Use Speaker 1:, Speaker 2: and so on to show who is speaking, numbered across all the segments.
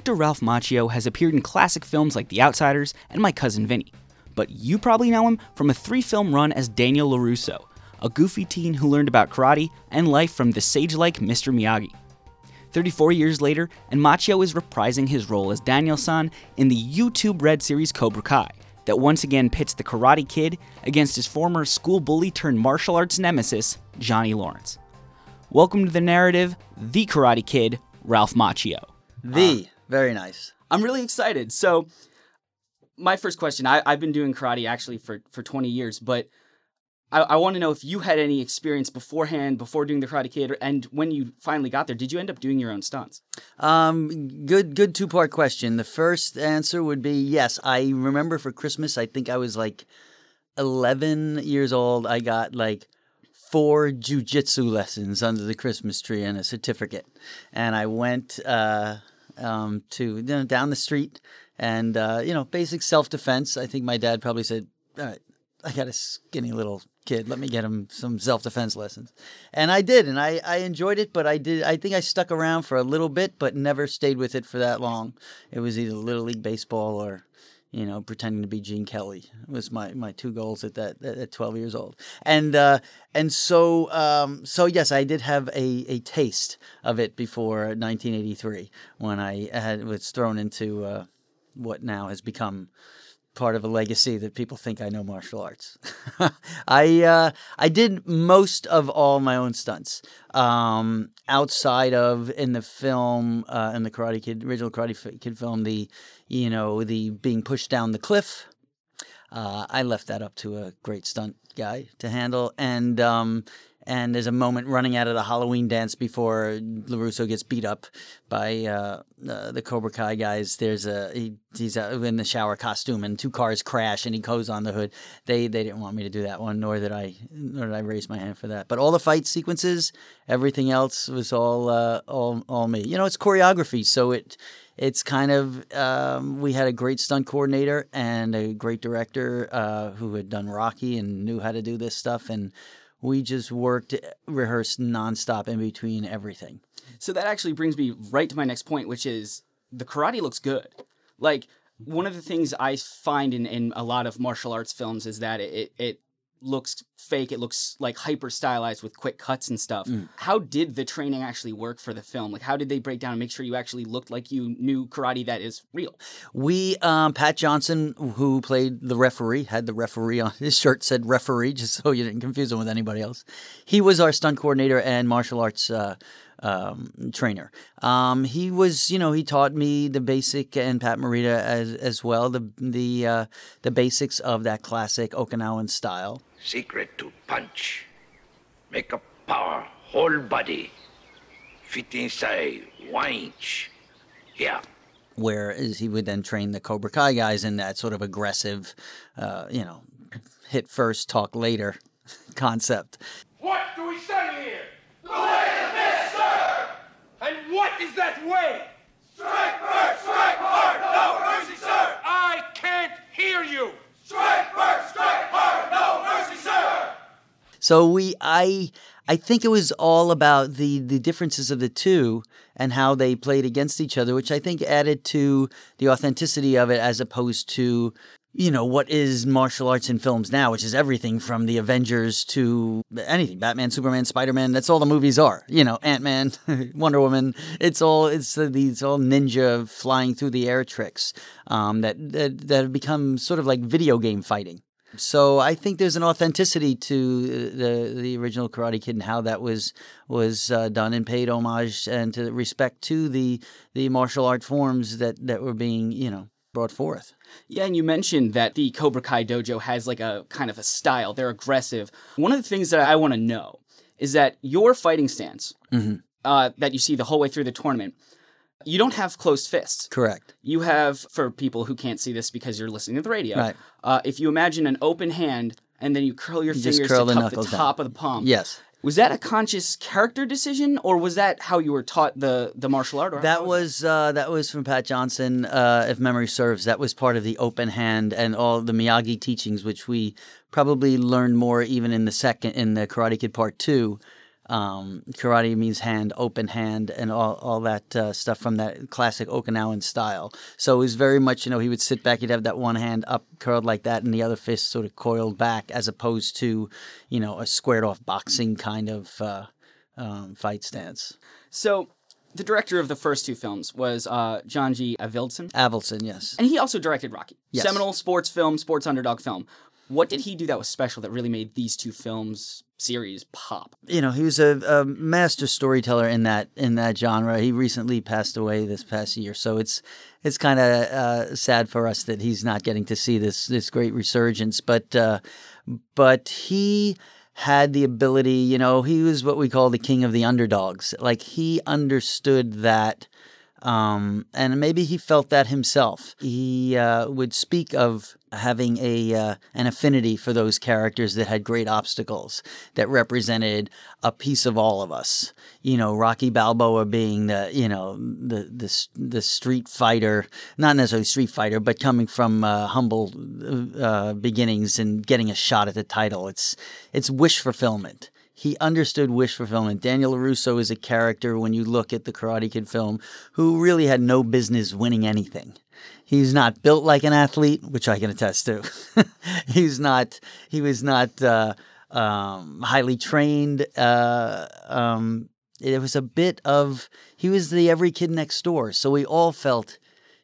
Speaker 1: Actor Ralph Macchio has appeared in classic films like The Outsiders and My Cousin Vinny, but you probably know him from a three film run as Daniel LaRusso, a goofy teen who learned about karate and life from the sage like Mr. Miyagi. 34 years later, and Macchio is reprising his role as Daniel san in the YouTube Red series Cobra Kai, that once again pits the Karate Kid against his former school bully turned martial arts nemesis, Johnny Lawrence. Welcome to the narrative, The Karate Kid, Ralph Macchio.
Speaker 2: The. Uh, Very nice.
Speaker 1: I'm really excited. So, my first question I, I've been doing karate actually for, for 20 years, but I, I want to know if you had any experience beforehand, before doing the Karate Kid, and when you finally got there, did you end up doing your own stunts?
Speaker 2: Um, good, good two part question. The first answer would be yes. I remember for Christmas, I think I was like 11 years old. I got like four jujitsu lessons under the Christmas tree and a certificate. And I went uh, um, to you know, down the street and, uh, you know, basic self defense. I think my dad probably said, all right, I got a skinny little kid. Let me get him some self defense lessons. And I did, and I, I enjoyed it, but I did I think I stuck around for a little bit, but never stayed with it for that long. It was either Little League Baseball or you know, pretending to be Gene Kelly was my, my two goals at that at twelve years old, and uh, and so um, so yes, I did have a, a taste of it before 1983 when I had was thrown into uh, what now has become part of a legacy that people think I know martial arts. I uh, I did most of all my own stunts um, outside of in the film uh, in the Karate Kid original Karate Kid film the you know the being pushed down the cliff. Uh, I left that up to a great stunt guy to handle, and um, and there's a moment running out of the Halloween dance before LaRusso gets beat up by uh, uh, the Cobra Kai guys. There's a he, he's in the shower costume and two cars crash and he goes on the hood. They they didn't want me to do that one, nor did I nor did I raise my hand for that. But all the fight sequences, everything else was all uh, all all me. You know, it's choreography, so it it's kind of um, we had a great stunt coordinator and a great director uh, who had done Rocky and knew how to do this stuff and we just worked, rehearsed nonstop in between everything.
Speaker 1: So that actually brings me right to my next point, which is the karate looks good. Like one of the things I find in, in a lot of martial arts films is that it, it looks fake. It looks like hyper stylized with quick cuts and stuff. Mm. How did the training actually work for the film? Like, how did they break down and make sure you actually looked like you knew karate that is real?
Speaker 2: We, um, Pat Johnson, who played the referee, had the referee on his shirt said referee, just so you didn't confuse him with anybody else. He was our stunt coordinator and martial arts. Uh, um, trainer. Um, he was, you know, he taught me the basic and Pat Morita as as well the the uh, the basics of that classic Okinawan style.
Speaker 3: Secret to punch. Make a power whole body. Fit inside one inch. Yeah.
Speaker 2: Whereas he would then train the Cobra Kai guys in that sort of aggressive, uh, you know, hit first, talk later concept.
Speaker 4: What do we study here? The way of this, sir! And what is that way?
Speaker 5: Strike first, strike hard, no mercy, sir!
Speaker 4: I can't hear you!
Speaker 5: Strike first, strike hard, no mercy, sir.
Speaker 2: So we, I, I think it was all about the the differences of the two and how they played against each other, which I think added to the authenticity of it as opposed to you know what is martial arts in films now which is everything from the avengers to anything batman superman spider-man that's all the movies are you know ant-man wonder woman. It's all it's uh, these all ninja flying through the air tricks um, that, that that have become sort of like video game fighting. So I think there's an authenticity to the the original Karate Kid and how that was was uh, done and paid homage and to respect to the the martial art forms that that were being you know brought forth.
Speaker 1: Yeah, and you mentioned that the Cobra Kai dojo has like a kind of a style. They're aggressive. One of the things that I want to know is that your fighting stance mm-hmm. uh, that you see the whole way through the tournament, you don't have closed fists.
Speaker 2: Correct.
Speaker 1: You have, for people who can't see this because you're listening to the radio,
Speaker 2: right.
Speaker 1: Uh, if you imagine an open hand and then you curl your
Speaker 2: you
Speaker 1: fingers
Speaker 2: curl
Speaker 1: to
Speaker 2: the,
Speaker 1: the top
Speaker 2: down.
Speaker 1: of the palm.
Speaker 2: Yes.
Speaker 1: Was that a conscious character decision, or was that how you were taught the, the martial art?
Speaker 2: that was uh, that was from Pat Johnson, uh, if memory serves. That was part of the open hand and all the Miyagi teachings, which we probably learned more even in the second in the Karate Kid Part Two. Um, karate means hand, open hand, and all, all that uh, stuff from that classic Okinawan style. So it was very much, you know, he would sit back, he'd have that one hand up curled like that, and the other fist sort of coiled back, as opposed to, you know, a squared off boxing kind of uh, um, fight stance.
Speaker 1: So, the director of the first two films was uh, John G. Avildsen,
Speaker 2: Avildsen, yes.
Speaker 1: and he also directed Rocky,
Speaker 2: Yes.
Speaker 1: seminal sports film, sports underdog film. What did he do that was special that really made these two films series pop?
Speaker 2: you know he was a, a master storyteller in that in that genre. He recently passed away this past year, so it's it's kind of uh, sad for us that he's not getting to see this this great resurgence. But uh, but he had the ability. You know, he was what we call the king of the underdogs. Like he understood that. Um, and maybe he felt that himself. He uh, would speak of having a uh, an affinity for those characters that had great obstacles that represented a piece of all of us. You know, Rocky Balboa being the you know the the the street fighter, not necessarily street fighter, but coming from uh, humble uh, beginnings and getting a shot at the title. It's it's wish fulfillment he understood wish fulfillment. Daniel LaRusso is a character when you look at the Karate Kid film who really had no business winning anything. He's not built like an athlete, which I can attest to. He's not. He was not uh, um, highly trained. Uh, um, it was a bit of. He was the every kid next door, so we all felt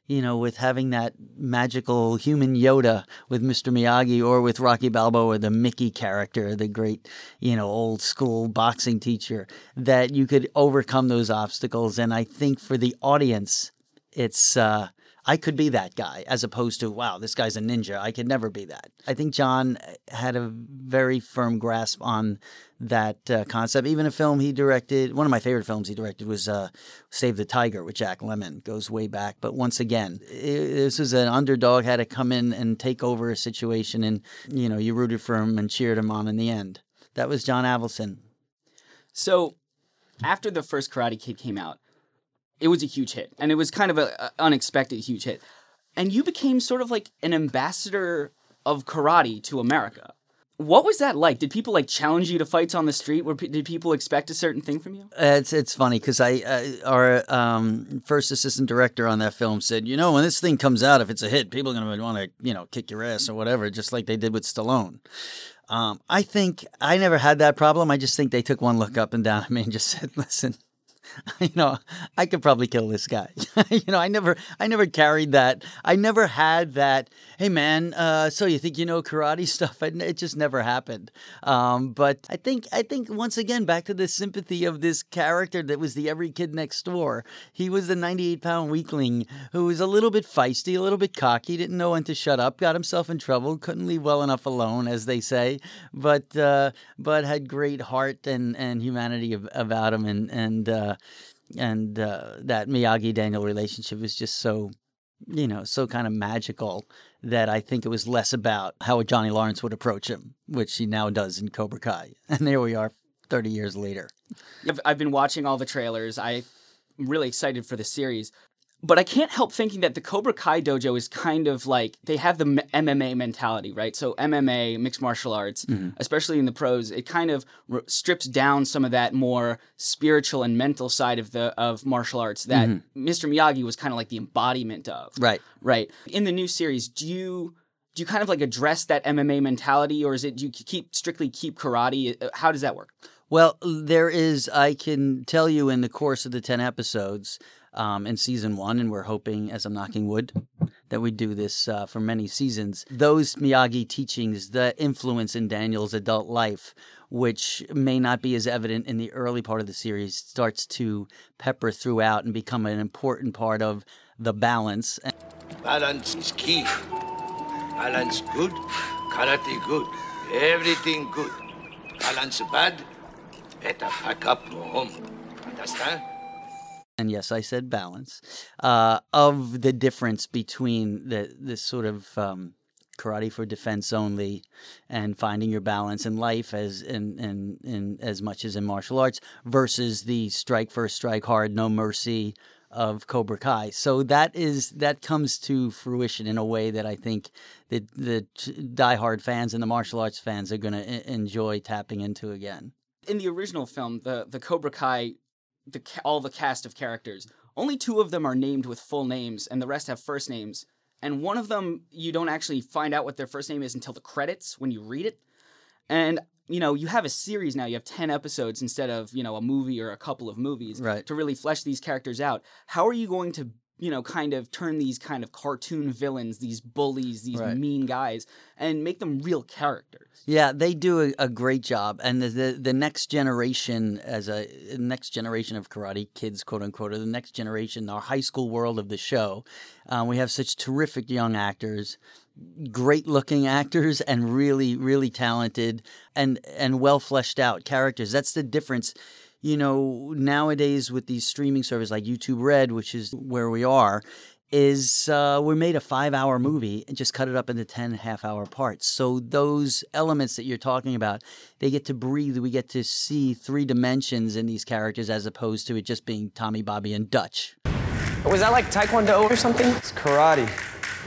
Speaker 2: you know, with having that magical human Yoda with Mr. Miyagi or with Rocky Balboa, the Mickey character, the great, you know, old school boxing teacher, that you could overcome those obstacles. And I think for the audience, it's, uh, I could be that guy as opposed to, wow, this guy's a ninja. I could never be that. I think John had a very firm grasp on that uh, concept. Even a film he directed, one of my favorite films he directed was uh, Save the Tiger with Jack Lemmon, goes way back. But once again, i this was an underdog, had to come in and take over a situation, and, you know, you rooted for him and cheered him on in the end. That was John Avildsen.
Speaker 1: So, after the first Karate Kid came out, it was a huge hit, and it was kind of a, a unexpected huge hit. And you became sort of like an ambassador of karate to America. What was that like? Did people like challenge you to fights on the street? Were, pe- did people expect a certain thing from you?
Speaker 2: Uh, It's it's funny because I uh, our um, first assistant director on that film said, you know, when this thing comes out, if it's a hit, people are gonna want to you know kick your ass or whatever, just like they did with Stallone. Um, I think I never had that problem. I just think they took one look up and down at me and just said, listen. You know, I could probably kill this guy. you know, I never, I never carried that. I never had that. Hey, man, uh, so you think you know karate stuff? It just never happened. Um, but I think, I think once again, back to the sympathy of this character that was the every kid next door. He was the 98 pound weakling who was a little bit feisty, a little bit cocky, didn't know when to shut up, got himself in trouble, couldn't leave well enough alone, as they say, but uh, but had great heart and, and humanity about him, and and uh, and uh, that Miyagi Daniel relationship was just so you know so kind of magical that I think it was less about how Johnny Lawrence would approach him, which he now does in Cobra Kai, and there we are, 30 years later.
Speaker 1: I've, I've been watching all the trailers. I'm really excited for the series. But I can't help thinking that the Cobra Kai dojo is kind of like they have the M- MMA mentality, right? So MMA, mixed martial arts, especially in the pros, it kind of r- strips down some of that more spiritual and mental side of the of martial arts that Mr. Miyagi was kind of like the embodiment of.
Speaker 2: Right.
Speaker 1: Right. In the new series, do you do you kind of like address that MMA mentality, or is it do you keep strictly keep karate? Uh, How does that work?
Speaker 2: Well, there is, I can tell you in the course of the 10 episodes um, in season one, and we're hoping, as I'm knocking wood, that we do this uh, for many seasons. Those Miyagi teachings, the influence in Daniel's adult life, which may not be as evident in the early part of the series, starts to pepper throughout and become an important part of the balance.
Speaker 3: Balance is key. Balance good, karate good, everything good. Balance bad, better pack up, go home. Understand?
Speaker 2: And yes, I said balance, uh, of the difference between the this sort of um, karate for defense only and finding your balance in life as in, in, in as much as in martial arts versus the strike first, strike hard, no mercy of Cobra Kai. So that is that comes to fruition in a way that I think that the diehard fans and the martial arts fans are going to enjoy tapping into again.
Speaker 1: in the original film, the the Cobra Kai, the all the cast of characters, only two of them are named with full names, and the rest have first names. And one of them, you don't actually find out what their first name is until the credits when you read it. And you know, you have a series now. You have ten episodes instead of you know a movie or a couple of movies
Speaker 2: Right.
Speaker 1: to really flesh these characters out. How are you going to you know kind of turn these kind of cartoon villains, these bullies, these
Speaker 2: Right.
Speaker 1: mean guys, and make them real characters?
Speaker 2: Yeah, they do a, a great job, and the, the the next generation, as a next generation of karate kids, quote unquote, or the next generation, our high school world of the show, um, we have such terrific young actors, great looking actors, and really really talented and and well fleshed out characters. That's the difference. You know, nowadays with these streaming services like YouTube Red, which is where we are, is uh, we made a five hour movie and just cut it up into 10 half hour parts. So those elements that you're talking about, they get to breathe. We get to see three dimensions in these characters as opposed to it just being Tommy, Bobby, and Dutch.
Speaker 6: Was that like Taekwondo or something?
Speaker 7: It's karate.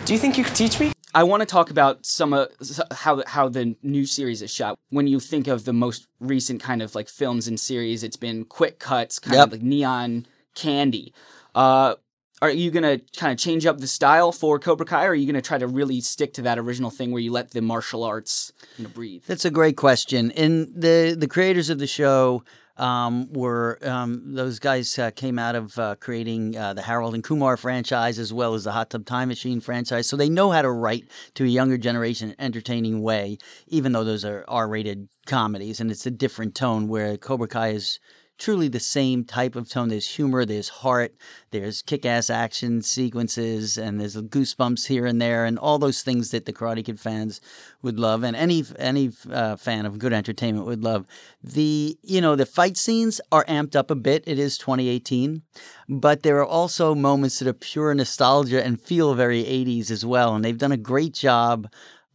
Speaker 6: Do you think you could teach me?
Speaker 1: I want to talk about some of how the- how the new series is shot. When you think of the most recent kind of like films and series, it's been quick cuts, kind
Speaker 2: Yep.
Speaker 1: of like neon candy. Uh, are you gonna kind of change up the style for Cobra Kai, or are you gonna try to really stick to that original thing where you let the martial arts you know breathe?
Speaker 2: That's a great question. And the the creators of the show um, were um, those guys uh, came out of uh, creating uh, the Harold and Kumar franchise as well as the Hot Tub Time Machine franchise, so they know how to write to a younger generation entertaining way. Even though those are R rated comedies, and it's a different tone. Where Cobra Kai is truly the same type of tone. There's humor, there's heart, there's kick ass action sequences, and there's goosebumps here and there, and all those things that the Karate Kid fans would love, and any any uh, fan of good entertainment would love. The you know the fight scenes are amped up a bit. It is 2018, but there are also moments that are pure nostalgia and feel very 80s as well, and they've done a great job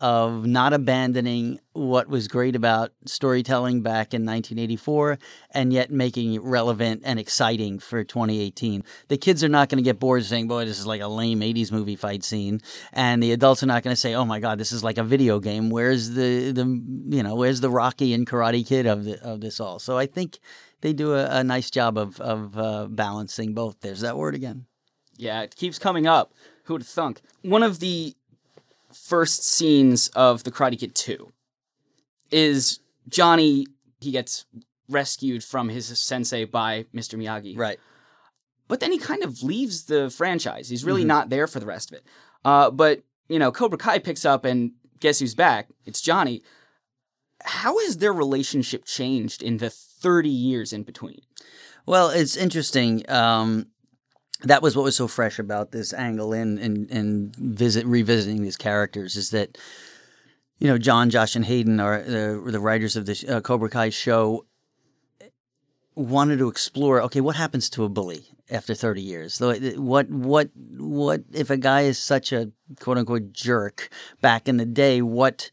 Speaker 2: of not abandoning what was great about storytelling back in 1984 and yet making it relevant and exciting for 2018. The kids are not going to get bored saying, boy, this is like a lame 80s movie fight scene. And the adults are not going to say, oh my God, this is like a video game. Where's the, the you know, where's the Rocky and Karate Kid of, the, of this all? So I think they do a, a nice job of, of uh, balancing both. There's that word again.
Speaker 1: Yeah, it keeps coming up. Who would have thunk? One of the first scenes of the Karate Kid 2 is Johnny. He gets rescued from his sensei by Mr. Miyagi.
Speaker 2: Right.
Speaker 1: But then he kind of leaves the franchise. He's really not there for the rest of it. Uh, but, you know, Cobra Kai picks up and guess who's back? It's Johnny. How has their relationship changed in the 30 years in between?
Speaker 2: Well, it's interesting. Um, that was what was so fresh about this angle in in, in visit revisiting these characters is that you know Jon, Josh, and Hayden are the, the writers of the uh, Cobra Kai show wanted to explore. Okay, what happens to a bully after thirty years? What what what if a guy is such a quote unquote jerk back in the day? What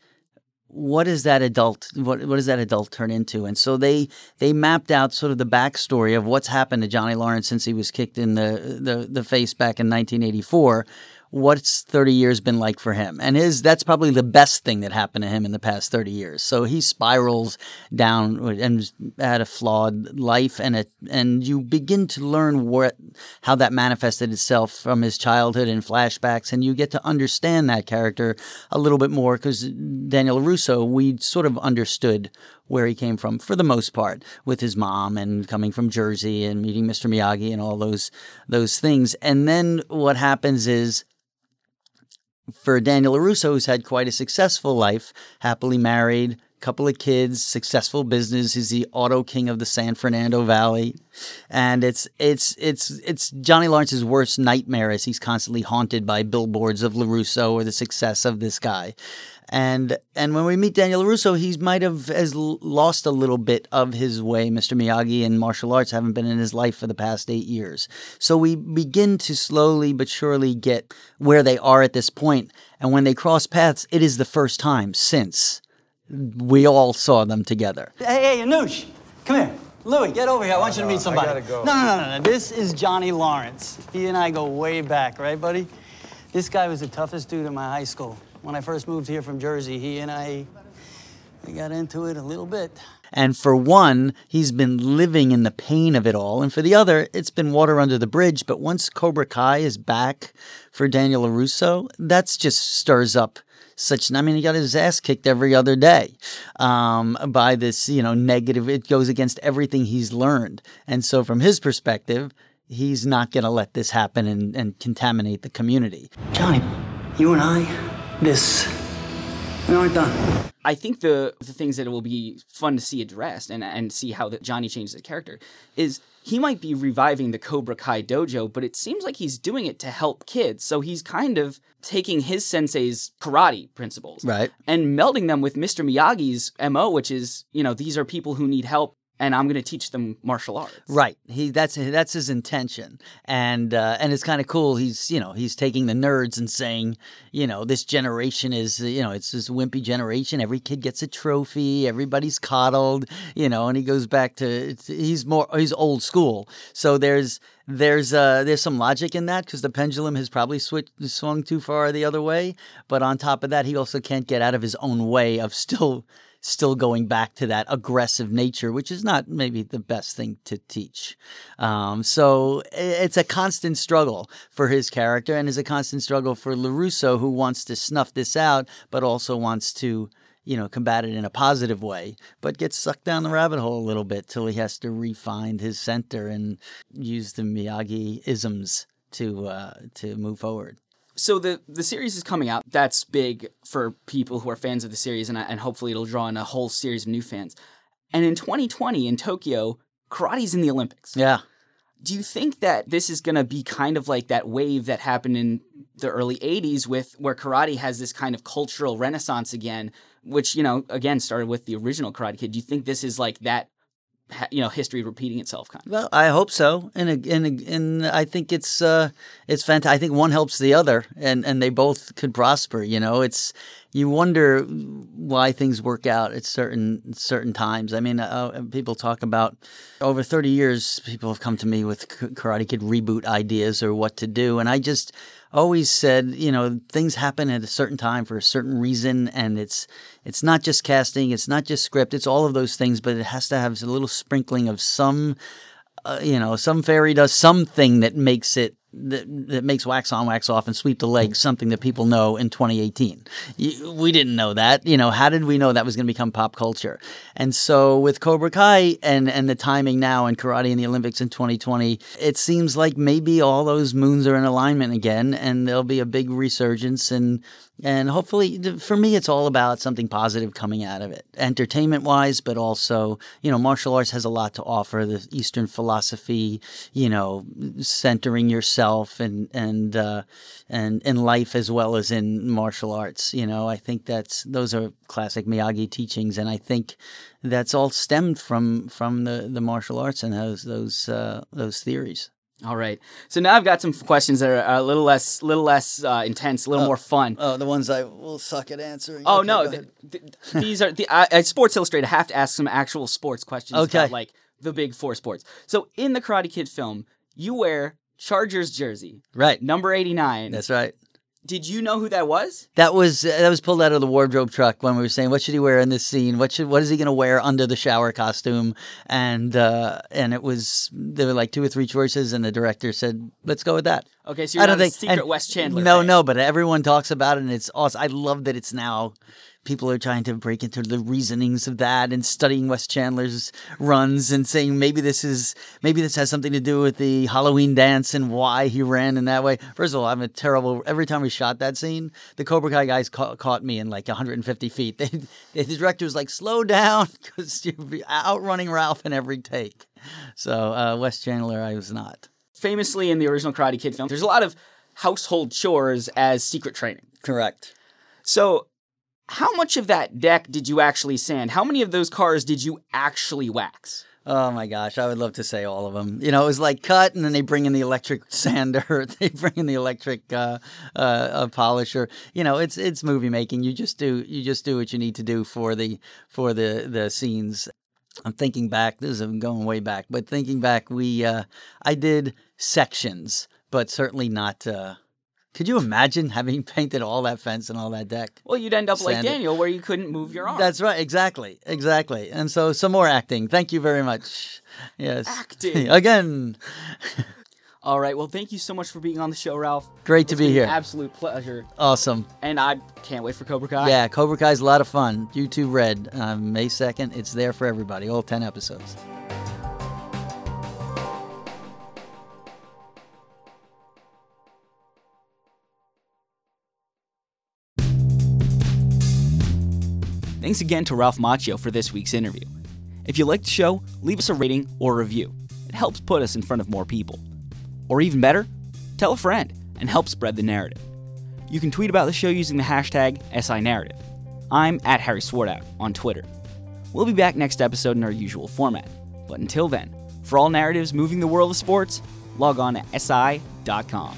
Speaker 2: what is that adult what what does that adult turn into? And so they they mapped out sort of the backstory of what's happened to Johnny Lawrence since he was kicked in the the, the face back in 1984 what's 30 years been like for him? And his that's probably the best thing that happened to him in the past 30 years. So he spirals down and had a flawed life and it and you begin to learn what how that manifested itself from his childhood and flashbacks. And you get to understand that character a little bit more because Daniel Russo we sort of understood where he came from for the most part with his mom and coming from Jersey and meeting Mr. Miyagi and all those those things. And then what happens is for Daniel LaRusso, who's had quite a successful life, happily married, couple of kids, successful business. He's the auto king of the San Fernando Valley, and it's it's it's it's Johnny Lawrence's worst nightmare as he's constantly haunted by billboards of LaRusso or the success of this guy. And and when we meet Daniel LaRusso, he might have has lost a little bit of his way. Mr. Miyagi and martial arts haven't been in his life for the past eight years. So we begin to slowly but surely get where they are at this point. And when they cross paths, it is the first time since we all saw them together.
Speaker 8: Hey, hey, Anush, come here. Louis, get over here. I want you to meet somebody.
Speaker 7: gotta go.
Speaker 8: No, no, no, no, no. This is Johnny Lawrence. He and I go way back, right, buddy? This guy was the toughest dude in my high school. When I first moved here from Jersey, he and I we got into it a little bit.
Speaker 2: And for one, he's been living in the pain of it all. And for the other, it's been water under the bridge. But once Cobra Kai is back for Daniel LaRusso, that's just stirs up such I mean he got his ass kicked every other day um, by this you know negative it goes against everything he's learned and so from his perspective he's not going to let this happen and, and contaminate the community
Speaker 8: Johnny, you and I, this, we aren't.
Speaker 1: I think the the things that it will be fun to see addressed and and see how that Johnny changes the character is he might be reviving the Cobra Kai dojo, but it seems like he's doing it to help kids. So he's kind of taking his sensei's karate principles
Speaker 2: Right.
Speaker 1: and melding them with Mr. Miyagi's MO, which is, you know, these are people who need help and I'm going to teach them martial arts.
Speaker 2: Right. He that's that's his intention, and uh, and it's kind of cool. He's you know he's taking the nerds and saying you know this generation is you know it's this wimpy generation. Every kid gets a trophy. Everybody's coddled. You know, and he goes back to he's more he's old school. So there's there's uh there's some logic in that because the pendulum has probably switched swung too far the other way. But on top of that, he also can't get out of his own way of still still going back to that aggressive nature, which is not maybe the best thing to teach. Um, so it's a constant struggle for his character, and is a constant struggle for Larusso, who wants to snuff this out, but also wants to. You know, combat it in a positive way, but gets sucked down the rabbit hole a little bit till he has to refine his center and use the Miyagi isms to uh, to move forward.
Speaker 1: So the the series is coming out. That's big for people who are fans of the series, and and hopefully it'll draw in a whole series of new fans. And in 2020 in Tokyo, karate's in the Olympics.
Speaker 2: Yeah,
Speaker 1: Do you think that this is going to be kind of like that wave that happened in the early 80s with where karate has this kind of cultural renaissance again, which, you know, again started with the original Karate Kid. Do you think this is like that ha- you know, history repeating itself kind of?
Speaker 2: Well, I hope so, and and and I think it's uh, it's fantastic. I think one helps the other, and and they both could prosper. You know, it's you wonder why things work out at certain certain times. I mean, uh, people talk about over thirty years. People have come to me with Karate Kid reboot ideas or what to do, and I just always said, you know, things happen at a certain time for a certain reason, and it's it's not just casting, it's not just script, it's all of those things, but it has to have a little sprinkling of some uh, you know, some fairy does something that makes it that, that makes wax on, wax off, and sweep the legs. Something that people know in 2018. We didn't know that. You know, how did we know that was going to become pop culture? And so with Cobra Kai and and the timing now and karate in the Olympics in 2020, it seems like maybe all those moons are in alignment again, and there'll be a big resurgence and. And hopefully, for me, it's all about something positive coming out of it, entertainment wise, but also, you know, martial arts has a lot to offer. The Eastern philosophy, you know, centering yourself and and uh, and in life as well as in martial arts. You know, I think that's those are classic Miyagi teachings, and I think that's all stemmed from from the, the martial arts and those those uh, those theories.
Speaker 1: All right. So now I've got some questions that are a little less, little less uh, intense, a little more fun.
Speaker 2: Oh, the ones I will suck at answering.
Speaker 1: Oh no, th- th- these are the I, at Sports Illustrated. I have to ask some actual sports questions
Speaker 2: Okay.
Speaker 1: about like the big four sports. So in the Karate Kid film, you wear Chargers jersey,
Speaker 2: right.
Speaker 1: number eighty nine.
Speaker 2: That's right.
Speaker 1: Did you know who that was?
Speaker 2: That was that was pulled out of the wardrobe truck when we were saying what should he wear in this scene? What should what is he going to wear under the shower costume? And uh, and it was there were like two or three choices, and the director said, "Let's go with that."
Speaker 1: Okay, so you're not a secret
Speaker 2: and-
Speaker 1: Wes Chandler.
Speaker 2: No,
Speaker 1: fan.
Speaker 2: no, but everyone talks about it, and it's awesome. I love that it's now. People are trying to break into the reasonings of that and studying Wes Chandler's runs and saying maybe this is maybe this has something to do with the Halloween dance and why he ran in that way. First of all, I'm a terrible. Every time we shot that scene, the Cobra Kai guys ca- caught me in like 150 feet. They, they, the director was like, "Slow down," because you're outrunning Ralph in every take. So uh, Wes Chandler, I was not.
Speaker 1: Famously in the original Karate Kid film, there's a lot of household chores as secret training.
Speaker 2: Correct.
Speaker 1: So, how much of that deck did you actually sand? How many of those cars did you actually wax?
Speaker 2: Oh my gosh, I would love to say all of them. You know, it was like cut, and then they bring in the electric sander, they bring in the electric uh, uh, uh, polisher. You know, it's it's movie making. You just do you just do what you need to do for the for the the scenes. I'm thinking back. This is going way back, but thinking back, we uh, I did sections, but certainly not uh, Could you imagine having painted all that fence and all that deck?
Speaker 1: Well, you'd end up like
Speaker 2: Sand it.
Speaker 1: Daniel, where you couldn't move your arm.
Speaker 2: That's right. Exactly. Exactly. And so some more acting. Thank you very much. Yes.
Speaker 1: Acting.
Speaker 2: Again.
Speaker 1: All right. Well, thank you so much for being on the show, Ralph.
Speaker 2: Great to be here.
Speaker 1: an absolute pleasure,
Speaker 2: Awesome.
Speaker 1: and I can't wait for Cobra Kai.
Speaker 2: Yeah, Cobra Kai is a lot of fun. YouTube Red, um, May 2nd. It's there for everybody, all 10 episodes.
Speaker 1: Thanks again to Ralph Macchio for this week's interview. If you liked the show, leave us a rating or review. It helps put us in front of more people. Or even better, tell a friend and help spread the narrative. You can tweet about the show using the hashtag SINarrative. I'm at Harry Swartout on Twitter. We'll be back next episode in our usual format. But until then, for all narratives moving the world of sports, log on to SI.com.